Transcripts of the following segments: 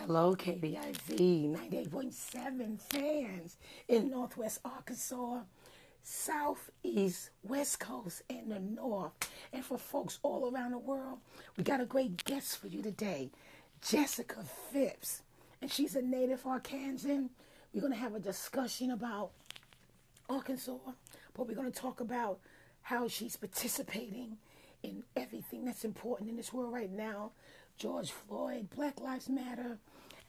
Hello, KDIZ 98.7 fans in Northwest Arkansas, Southeast, West Coast, and the North. And for folks all around the world, we got a great guest for you today, Jessica Phipps. And she's a native Arkansan. We're going to have a discussion about Arkansas, but we're going to talk about how she's participating in everything that's important in this world right now George Floyd, Black Lives Matter,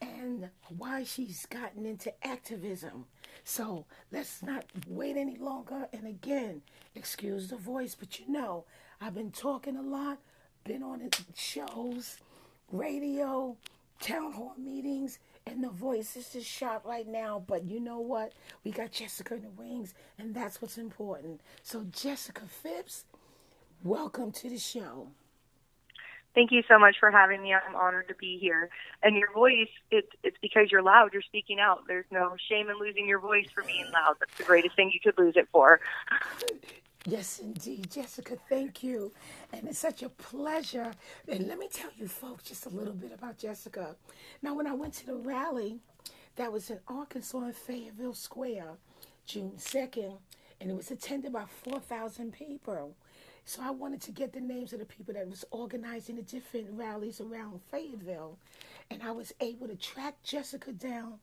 and why she's gotten into activism. So let's not wait any longer. And again, excuse the voice, but you know, I've been talking a lot, been on shows, radio, town hall meetings, and the voice is just shot right now. But you know what? We got Jessica in the wings, and that's what's important. So, Jessica Phipps, welcome to the show. Thank you so much for having me. I'm honored to be here. And your voice, it's it's because you're loud. You're speaking out. There's no shame in losing your voice for being loud. That's the greatest thing you could lose it for. Yes, indeed. Jessica, thank you. And it's such a pleasure. And let me tell you, folks, just a little bit about Jessica. Now, when I went to the rally that was in Arkansas in Fayetteville Square, June 2nd, and it was attended by 4,000 people. So I wanted to get the names of the people that was organizing the different rallies around Fayetteville. And I was able to track Jessica down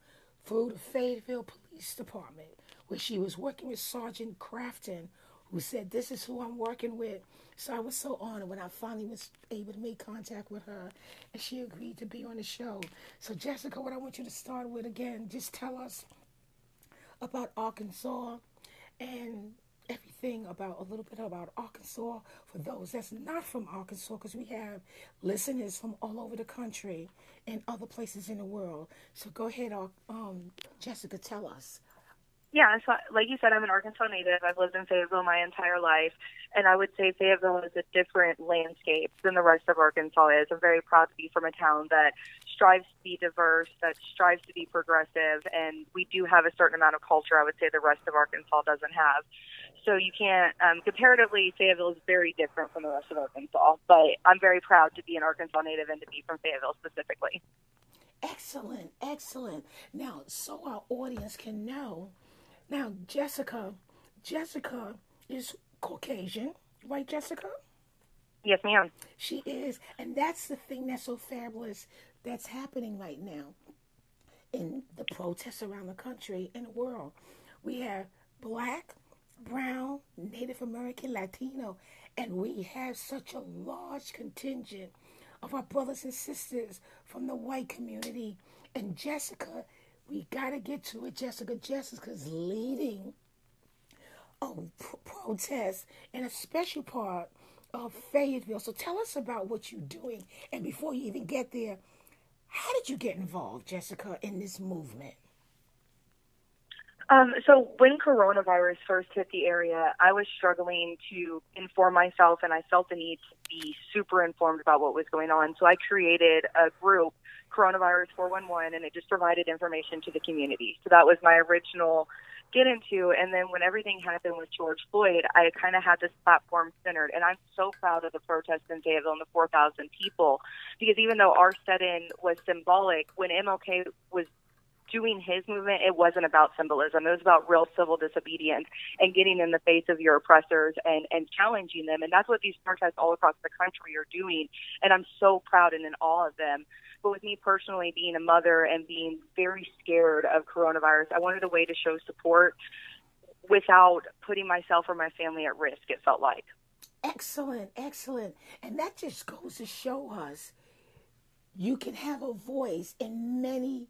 through the Fayetteville Police Department, where she was working with Sergeant Crafton, who said, This is who I'm working with. So I was so honored when I finally was able to make contact with her and she agreed to be on the show. So, Jessica, what I want you to start with again, just tell us about Arkansas and everything about a little bit about Arkansas for those that's not from Arkansas, because we have listeners from all over the country and other places in the world. So go ahead, um, Jessica, tell us. Yeah, so like you said, I'm an Arkansas native. I've lived in Fayetteville my entire life, and I would say Fayetteville is a different landscape than the rest of Arkansas is. I'm very proud to be from a town that strives to be diverse, that strives to be progressive, and we do have a certain amount of culture. I would say the rest of Arkansas doesn't have. So you can't um, comparatively. Fayetteville is very different from the rest of Arkansas, but I'm very proud to be an Arkansas native and to be from Fayetteville specifically. Excellent, excellent. Now, so our audience can know. Now, Jessica, Jessica is Caucasian, right, Jessica? Yes, ma'am. She is, and that's the thing that's so fabulous that's happening right now in the protests around the country and the world. We have black, brown, Native American, Latino, and we have such a large contingent of our brothers and sisters from the white community. And Jessica, we got to get to it. Jessica, Jessica's leading um, a protest in a special part of Fayetteville. So tell us about what you're doing. And before you even get there, how did you get involved, Jessica, in this movement? Um, so when coronavirus first hit the area, I was struggling to inform myself, and I felt the need to be super informed about what was going on. So I created a group, Coronavirus 411, and it just provided information to the community. So that was my original get into. And then when everything happened with George Floyd, I kind of had this platform centered. And I'm so proud of the protest in Fayetteville and the 4,000 people because even though our set in was symbolic, when MLK was doing his movement, it wasn't about symbolism. It was about real civil disobedience and getting in the face of your oppressors and, and challenging them. And that's what these protests all across the country are doing. And I'm so proud and in awe of them. But with me personally being a mother and being very scared of coronavirus, I wanted a way to show support without putting myself or my family at risk, it felt like. Excellent, excellent. And that just goes to show us you can have a voice in many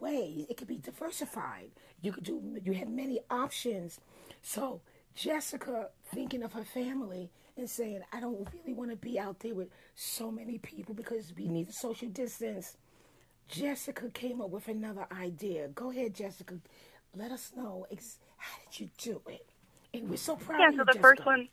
ways. It could be diversified. You could do. You have many options. So Jessica, thinking of her family and saying, "I don't really want to be out there with so many people because we need the social distance." Jessica came up with another idea. Go ahead, Jessica. Let us know ex- how did you do it, and we're so proud. Yeah. so the Jessica. first one.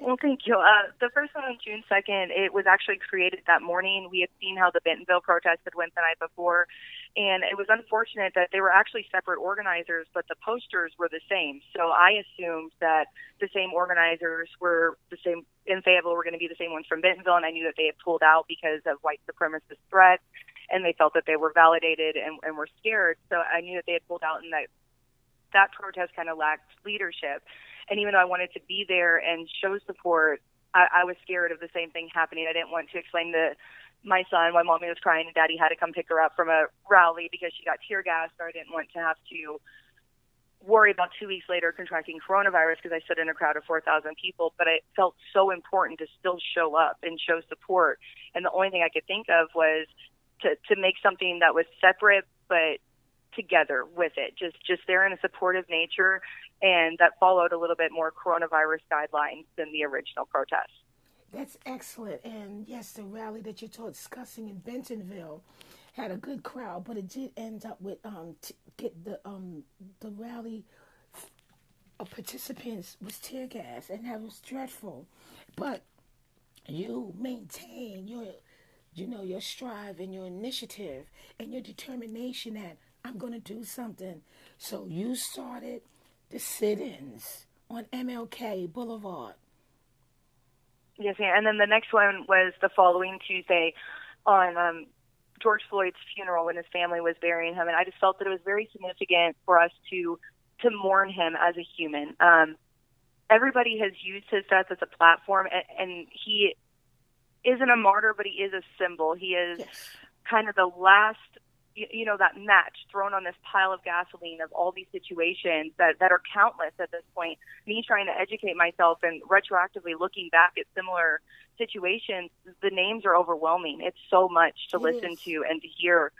Well, thank you. Uh, the first one on June 2nd, it was actually created that morning. We had seen how the Bentonville protest had went the night before, and it was unfortunate that they were actually separate organizers, but the posters were the same. So I assumed that the same organizers were the same in Fayetteville were going to be the same ones from Bentonville, and I knew that they had pulled out because of white supremacist threats and they felt that they were validated and, and were scared. So I knew that they had pulled out and that that protest kind of lacked leadership. And even though I wanted to be there and show support, I, I was scared of the same thing happening. I didn't want to explain to my son why mommy was crying and daddy had to come pick her up from a rally because she got tear gassed, or I didn't want to have to worry about two weeks later contracting coronavirus because I stood in a crowd of 4,000 people, but it felt so important to still show up and show support. And the only thing I could think of was to, to make something that was separate but together with it, just just there in a supportive nature, and that followed a little bit more coronavirus guidelines than the original protest. That's excellent. And yes, the rally that you're discussing in Bentonville had a good crowd, but it did end up with um t- get the um the rally of participants was tear gas, and that was dreadful. But you maintain your you know your strive and your initiative and your determination that I'm going to do something. So you started the sit-ins on MLK Boulevard. Yes, ma'am. And then the next one was the following Tuesday on um, George Floyd's funeral when his family was burying him, and I just felt that it was very significant for us to to mourn him as a human. Um, everybody has used his death as a platform, and, and he isn't a martyr, but he is a symbol. He is yes. kind of the last you, know that match thrown on this pile of gasoline of all these situations that that are countless at this point me trying to educate myself and retroactively looking back at similar situations the names are overwhelming it's so much to it listen is. to and to hear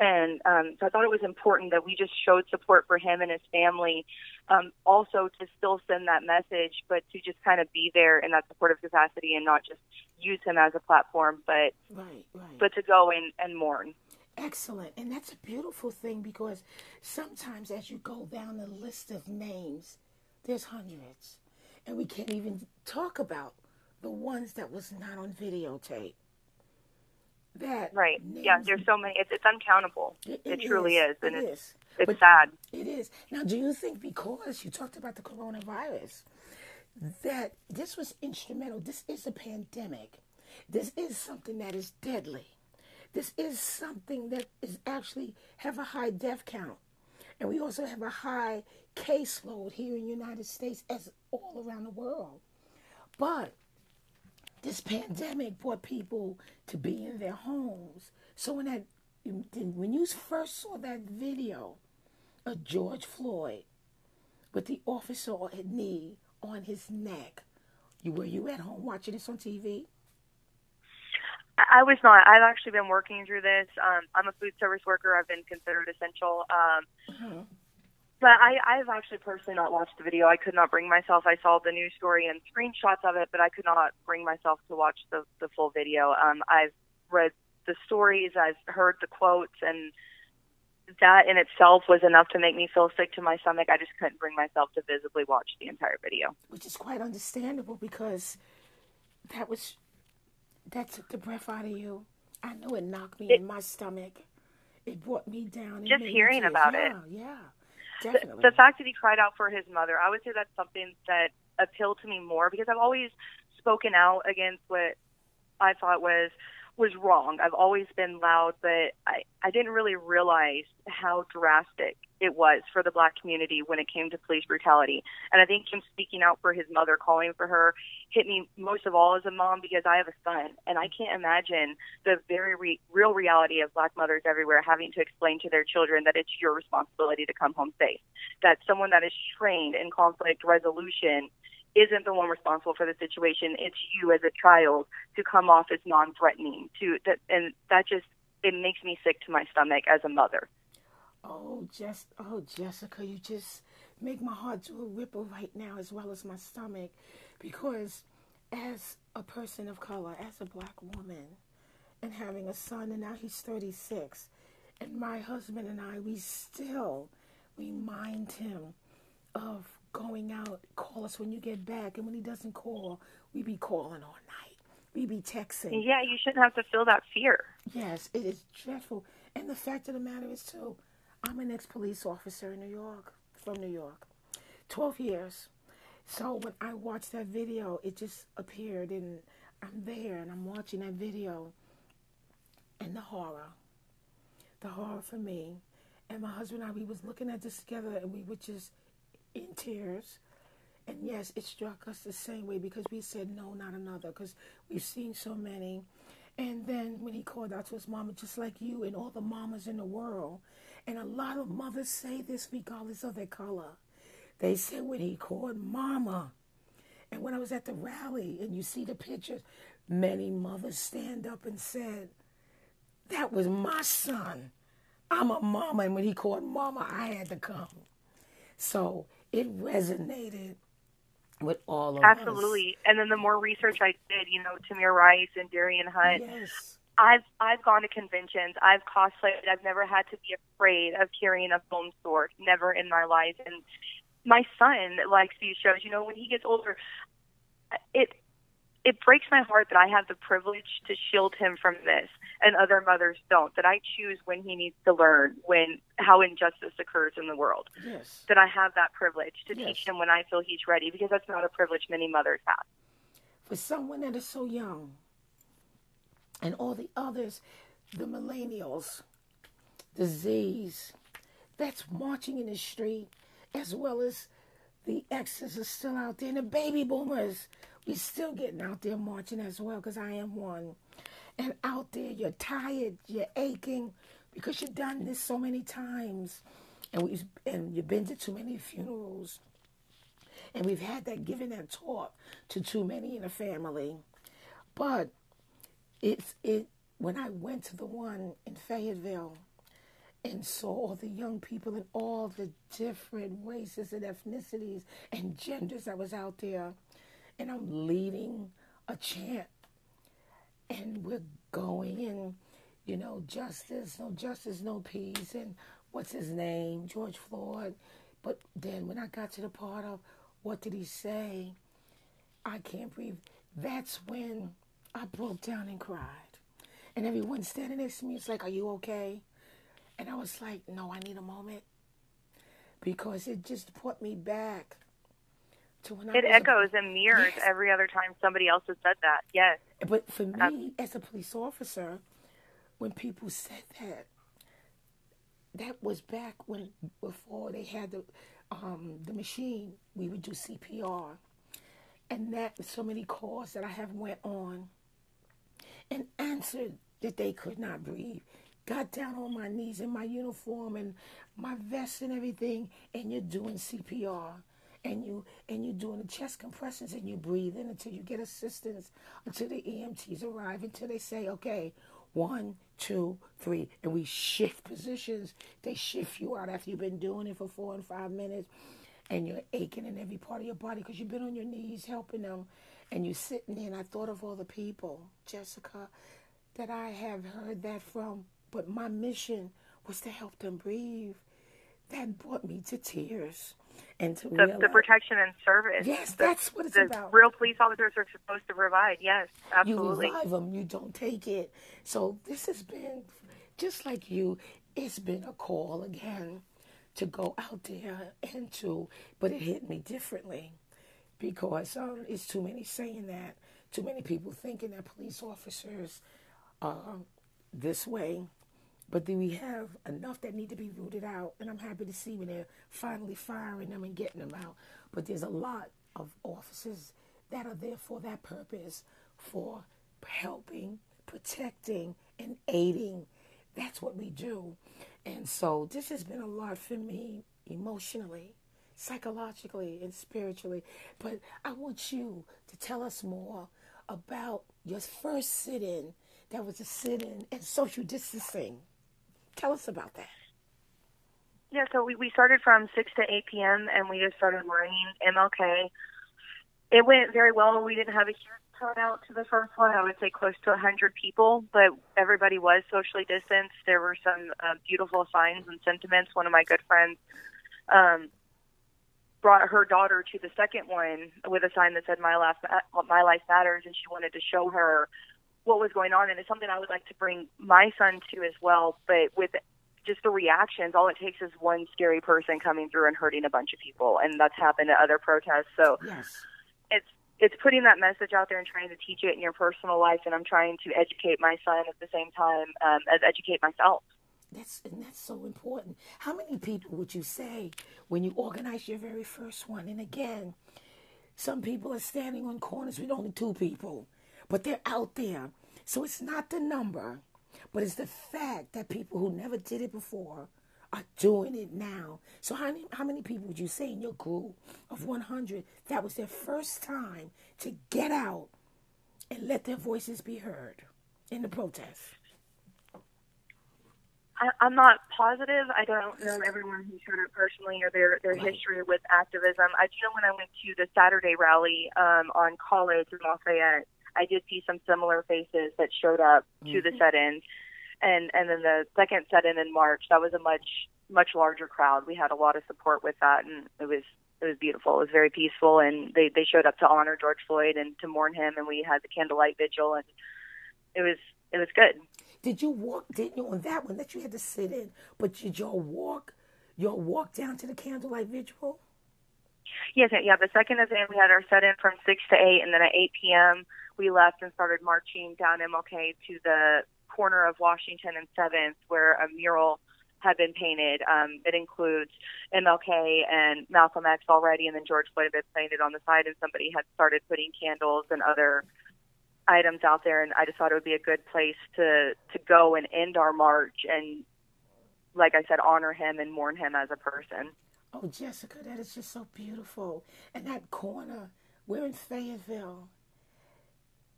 and um, so I thought it was important that we just showed support for him and his family. Um, also, to still send that message, but to just kind of be there in that supportive capacity and not just use him as a platform, but right, right. but to go in and mourn. Excellent. And that's a beautiful thing because sometimes as you go down the list of names, there's hundreds. And we can't even talk about the ones that was not on videotape. That right. Yeah, there's so many. It's, it's uncountable. It, it, it truly is. is. And it it's, it's but sad. It is. Now, do you think because you talked about the coronavirus, that this was instrumental? This is a pandemic. This is something that is deadly this is something that is actually have a high death count. And we also have a high caseload here in the United States as all around the world. But this pandemic brought people to be in their homes. So when that when you first saw that video of George Floyd with the officer at knee on his neck, you were you at home watching this on TV? I was not. I've actually been working through this. Um, I'm a food service worker. I've been considered essential. Um, mm-hmm. But I, I've actually personally not watched the video. I could not bring myself. I saw the news story and screenshots of it, but I could not bring myself to watch the, the full video. Um, I've read the stories, I've heard the quotes, and that in itself was enough to make me feel sick to my stomach. I just couldn't bring myself to visibly watch the entire video. Which is quite understandable because that was that took the breath out of you. I know it knocked me it, in my stomach. It brought me down. Just hearing about yeah, it. Yeah, definitely. The, the fact that he cried out for his mother, I would say that's something that appealed to me more because I've always spoken out against what I thought was was wrong. I've always been loud, but I, I didn't really realize how drastic it was for the black community when it came to police brutality. And I think him speaking out for his mother, calling for her, hit me most of all as a mom because I have a son. And I can't imagine the very re- real reality of black mothers everywhere having to explain to their children that it's your responsibility to come home safe. That someone that is trained in conflict resolution isn't the one responsible for the situation. It's you as a child to come off as non-threatening. To that, and that just it makes me sick to my stomach as a mother. Oh, just oh, Jessica, you just make my heart do a ripple right now, as well as my stomach, because as a person of color, as a black woman, and having a son, and now he's 36, and my husband and I, we still remind him of going out, call us when you get back. And when he doesn't call, we be calling all night. We be texting. Yeah, you shouldn't have to feel that fear. Yes, it is dreadful. And the fact of the matter is, too, I'm an ex police officer in New York, from New York, 12 years. So when I watched that video, it just appeared, and I'm there and I'm watching that video, and the horror, the horror for me. And my husband and I, we was looking at this together, and we were just in tears. And yes, it struck us the same way because we said no, not another, because we've seen so many. And then when he called out to his mama, just like you and all the mamas in the world, and a lot of mothers say this regardless of their color. They said when he called mama, and when I was at the rally and you see the pictures, many mothers stand up and said, That was my son. I'm a mama. And when he called mama, I had to come. So it resonated with all of Absolutely. us. Absolutely. And then the more research I did, you know, Tamir Rice and Darrien Hunt. Yes. I've I've gone to conventions. I've cosplayed. I've never had to be afraid of carrying a foam sword. Never in my life. And my son likes these shows. You know, when he gets older, it it breaks my heart that I have the privilege to shield him from this and other mothers don't. That I choose when he needs to learn when how injustice occurs in the world. Yes. That I have that privilege to yes. teach him when I feel he's ready because that's not a privilege many mothers have. For someone that is so young and all the others, the millennials, the Z's, that's marching in the street, as well as the X's are still out there, and the baby boomers you're still getting out there marching as well, because I am one. And out there, you're tired, you're aching, because you've done this so many times, and we've and you've been to too many funerals, and we've had that given and taught to too many in the family. But it's it when I went to the one in Fayetteville and saw all the young people and all the different races and ethnicities and genders that was out there and I'm leading a chant. And we're going and you know justice no justice no peace and what's his name? George Floyd. But then when I got to the part of what did he say? I can't breathe. That's when I broke down and cried. And everyone standing next to me. Was like are you okay? And I was like no I need a moment. Because it just put me back it echoes a, and mirrors yes. every other time somebody else has said that. Yes. But for me, as a police officer, when people said that, that was back when before they had the um, the machine. We would do CPR, and that so many calls that I have went on and answered that they could not breathe. Got down on my knees in my uniform and my vest and everything, and you're doing CPR and you and you're doing the chest compressions and you breathe in until you get assistance until the EMTs arrive until they say, okay, one, two, three, and we shift positions. They shift you out after you've been doing it for four and five minutes, and you're aching in every part of your body because you've been on your knees helping them, and you're sitting there. And I thought of all the people, Jessica, that I have heard that from, but my mission was to help them breathe. That brought me to tears and to the, the protection and service. Yes, that's what it's the about. Real police officers are supposed to provide. Yes, absolutely. You revive them. You don't take it. So this has been just like you. It's been a call again to go out there and to, but it hit me differently because um, it's too many saying that. Too many people thinking that police officers are this way but do we have enough that need to be rooted out? And I'm happy to see when they're finally firing them and getting them out. But there's a lot of officers that are there for that purpose, for helping, protecting, and aiding. That's what we do. And so this has been a lot for me emotionally, psychologically, and spiritually. But I want you to tell us more about your first sit in that was a sit in and social distancing. Tell us about that. Yeah, so we, we started from 6 to 8 p.m. and we just started learning MLK. It went very well. We didn't have a huge turnout to the first one. I would say close to 100 people, but everybody was socially distanced. There were some uh, beautiful signs and sentiments. One of my good friends um, brought her daughter to the second one with a sign that said "My life, my life matters," and she wanted to show her what was going on, and it's something I would like to bring my son to as well. But with just the reactions, all it takes is one scary person coming through and hurting a bunch of people, and that's happened at other protests. So yes. it's it's putting that message out there and trying to teach it in your personal life, and I'm trying to educate my son at the same time um, as educate myself. that's and that's so important. How many people would you say when you organize your very first one? And again, some people are standing on corners with only two people, but they're out there. So it's not the number, but it's the fact that people who never did it before are doing it now. So how many, how many people would you say in your group of 100 that was their first time to get out and let their voices be heard in the protest? I, am not positive. I don't know everyone who's heard it personally or their their right. history with activism. I do know when I went to the Saturday rally um, on College in Lafayette, I did see some similar faces that showed up mm-hmm. to the mm-hmm. set-ins, and and then the second set-in in March, that was a much much larger crowd. We had a lot of support with that, and it was it was beautiful. It was very peaceful, and they they showed up to honor George Floyd and to mourn him, and we had the candlelight vigil, and it was it was good. Did you walk? Didn't you on that one that you had to sit in? But did y'all walk? Y'all walk down to the candlelight vigil? Yes, yeah. The second event we had our set in from six to eight, and then at eight p.m. we left and started marching down MLK to the corner of Washington and Seventh, where a mural had been painted. Um, it includes MLK and Malcolm X already, and then George Floyd had been painted on the side, and somebody had started putting candles and other items out there, and I just thought it would be a good place to to go and end our march and, like I said, honor him and mourn him as a person. Oh, Jessica, that is just so beautiful. And that corner, we're in Fayetteville,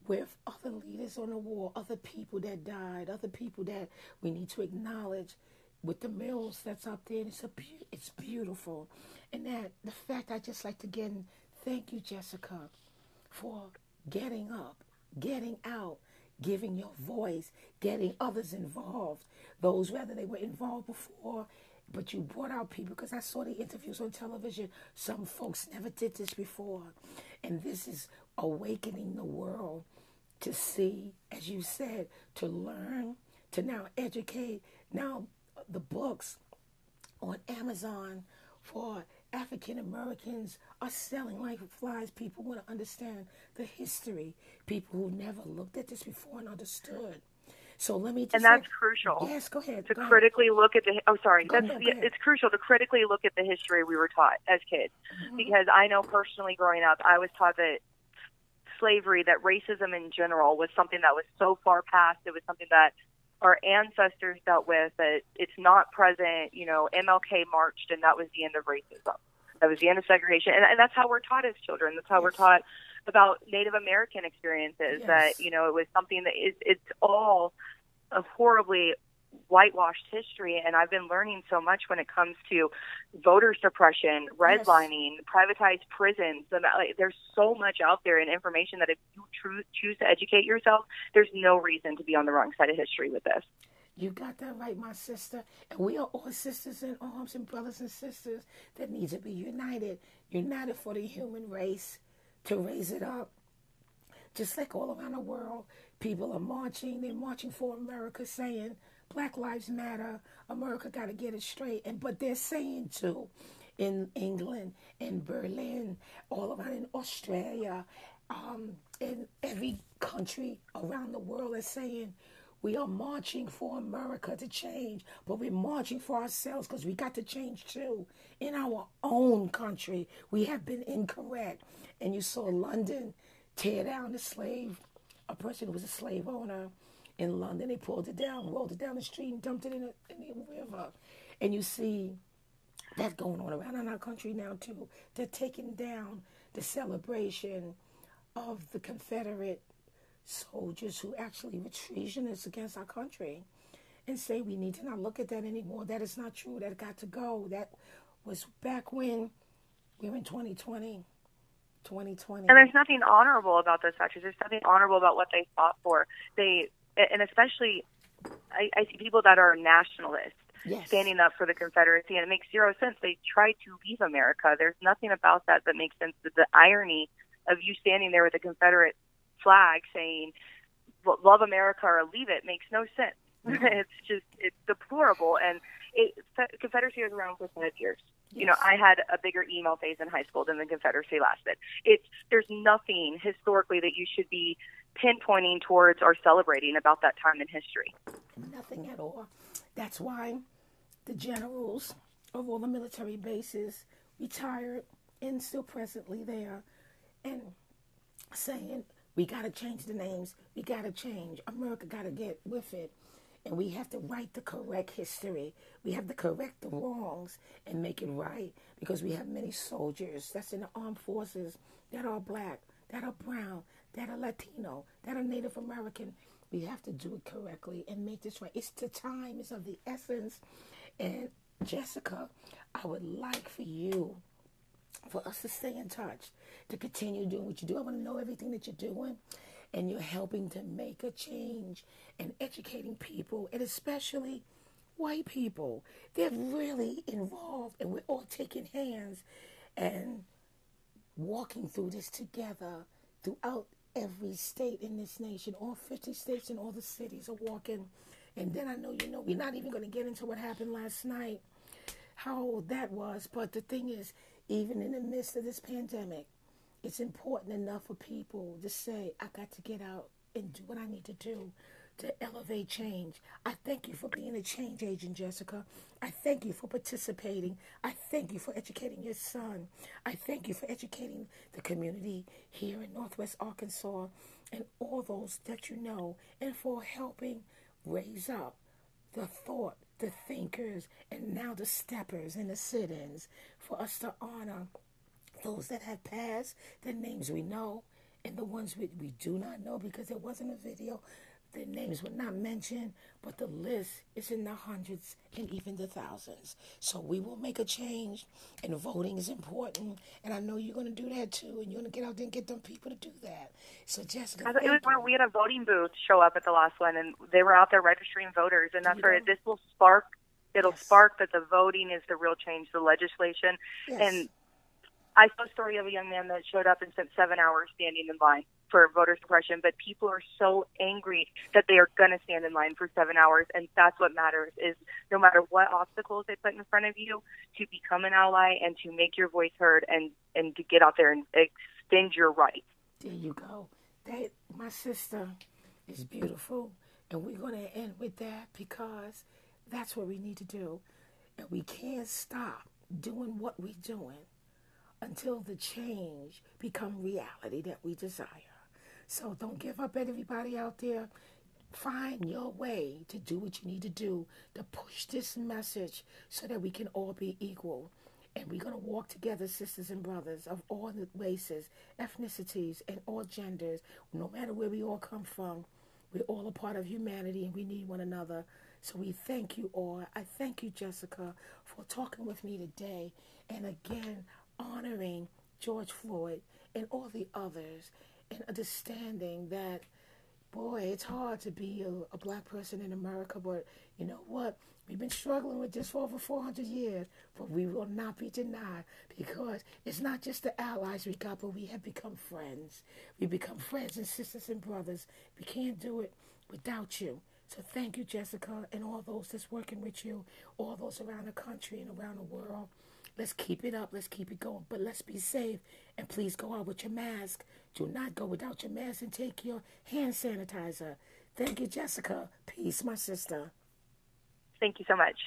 with other leaders on the wall, other people that died, other people that we need to acknowledge. With the mills that's up there, it's a it's beautiful, and that the fact I just like to again thank you, Jessica, for getting up getting out, giving your voice, getting others involved. Those whether they were involved before, but you brought out people because I saw the interviews on television. Some folks never did this before. And this is awakening the world to see, as you said, to learn, to now educate. Now, the books on Amazon for African Americans are selling like flies. People want to understand the history. People who never looked at this before and understood. So let me. and that's say, crucial. Yes, go ahead. To go critically ahead. look at the. Oh, sorry. Go that's ahead, it's crucial to critically look at the history we were taught as kids, mm-hmm. because I know personally growing up, I was taught that slavery, that racism in general, was something that was so far past. It was something that our ancestors dealt with that it's not present. You know, MLK marched and that was the end of racism. That was the end of segregation. And, and that's how we're taught as children. That's how yes. we're taught about Native American experiences yes. that, you know, it was something that is, it's all a horribly whitewashed history and I've been learning so much when it comes to voter suppression, redlining, yes. privatized prisons. Like, there's so much out there in information that if you choose to educate yourself, there's no reason to be on the wrong side of history with this. You got that right, my sister. And we are all sisters in arms and brothers and sisters that need to be united. United for the human race to raise it up. Just like all around the world, people are marching. They're marching for America, saying Black Lives Matter. America got to get it straight. And but they're saying too, in England, in Berlin, all around in Australia, um, in every country around the world, is saying we are marching for America to change, but we're marching for ourselves because we got to change too. In our own country, we have been incorrect. And you saw London tear down the slave, a person who was a slave owner in London. They pulled it down, rolled it down the street, and dumped it in, a, in the river. And you see that going on around in our country now too. They're taking down the celebration of the Confederate soldiers who actually were treasonous against our country and say we need to not look at that anymore. That is not true. That got to go. That was back when we were in 2020. 2020. And there's nothing honorable about those statues. There's nothing honorable about what they fought for. They, and especially, I, I see people that are nationalists yes. standing up for the Confederacy, and it makes zero sense. They tried to leave America. There's nothing about that that makes sense. The irony of you standing there with a Confederate flag saying "Love America" or "Leave it" makes no sense. Mm-hmm. it's just it's deplorable, and it, Confederacy was around for five years. Yes. You know, I had a bigger email phase in high school than the Confederacy lasted. It's there's nothing historically that you should be pinpointing towards or celebrating about that time in history. Nothing at all. That's why the generals of all the military bases, retired and still presently there, and saying, we got to change the names. We got to change. America got to get with it. And we have to write the correct history. We have to correct the wrongs and make it right because we have many soldiers that's in the armed forces that are black, that are brown, that are Latino, that are Native American. We have to do it correctly and make this right. It's the time, it's of the essence. And Jessica, I would like for you, for us to stay in touch, to continue doing what you do. I want to know everything that you're doing. And you're helping to make a change and educating people, and especially white people. They're really involved, and we're all taking hands and walking through this together throughout every state in this nation. All 50 states and all the cities are walking. And then I know you know we're not even going to get into what happened last night, how old that was. But the thing is, even in the midst of this pandemic, it's important enough for people to say, I got to get out and do what I need to do to elevate change. I thank you for being a change agent, Jessica. I thank you for participating. I thank you for educating your son. I thank you for educating the community here in Northwest Arkansas and all those that you know, and for helping raise up the thought, the thinkers, and now the steppers and the sit ins for us to honor those that have passed, the names we know, and the ones we, we do not know because there wasn't a video. Their names were not mentioned, but the list is in the hundreds and even the thousands. So we will make a change, and voting is important. And I know you're going to do that too, and you're going to get out there and get them people to do that. So Jessica, it was where we had a voting booth show up at the last one, and they were out there registering voters, and that's where this will spark. It'll yes. spark that the voting is the real change, the legislation, yes. and I saw a story of a young man that showed up and spent seven hours standing in line for voter suppression, but people are so angry that they are going to stand in line for seven hours, and that's what matters. Is no matter what obstacles they put in front of you, to become an ally and to make your voice heard, and and to get out there and extend your rights. There you go. That my sister is beautiful, and we're going to end with that because that's what we need to do, and we can't stop doing what we're doing until the change become reality that we desire. So don't give up everybody out there. Find your way to do what you need to do to push this message so that we can all be equal. And we're going to walk together, sisters and brothers of all races, ethnicities, and all genders. No matter where we all come from, we're all a part of humanity and we need one another. So we thank you all. I thank you, Jessica, for talking with me today. And again, honoring George Floyd and all the others and understanding that, boy, it's hard to be a, a black person in America, but you know what? We've been struggling with this for over 400 years, but we will not be denied because it's not just the allies we got, but we have become friends. We become friends and sisters and brothers. We can't do it without you. So thank you, Jessica, and all those that's working with you, all those around the country and around the world. Let's keep it up. Let's keep it going. But let's be safe. And please go out with your mask. Do not go without your mask and take your hand sanitizer. Thank you, Jessica. Peace, my sister. Thank you so much.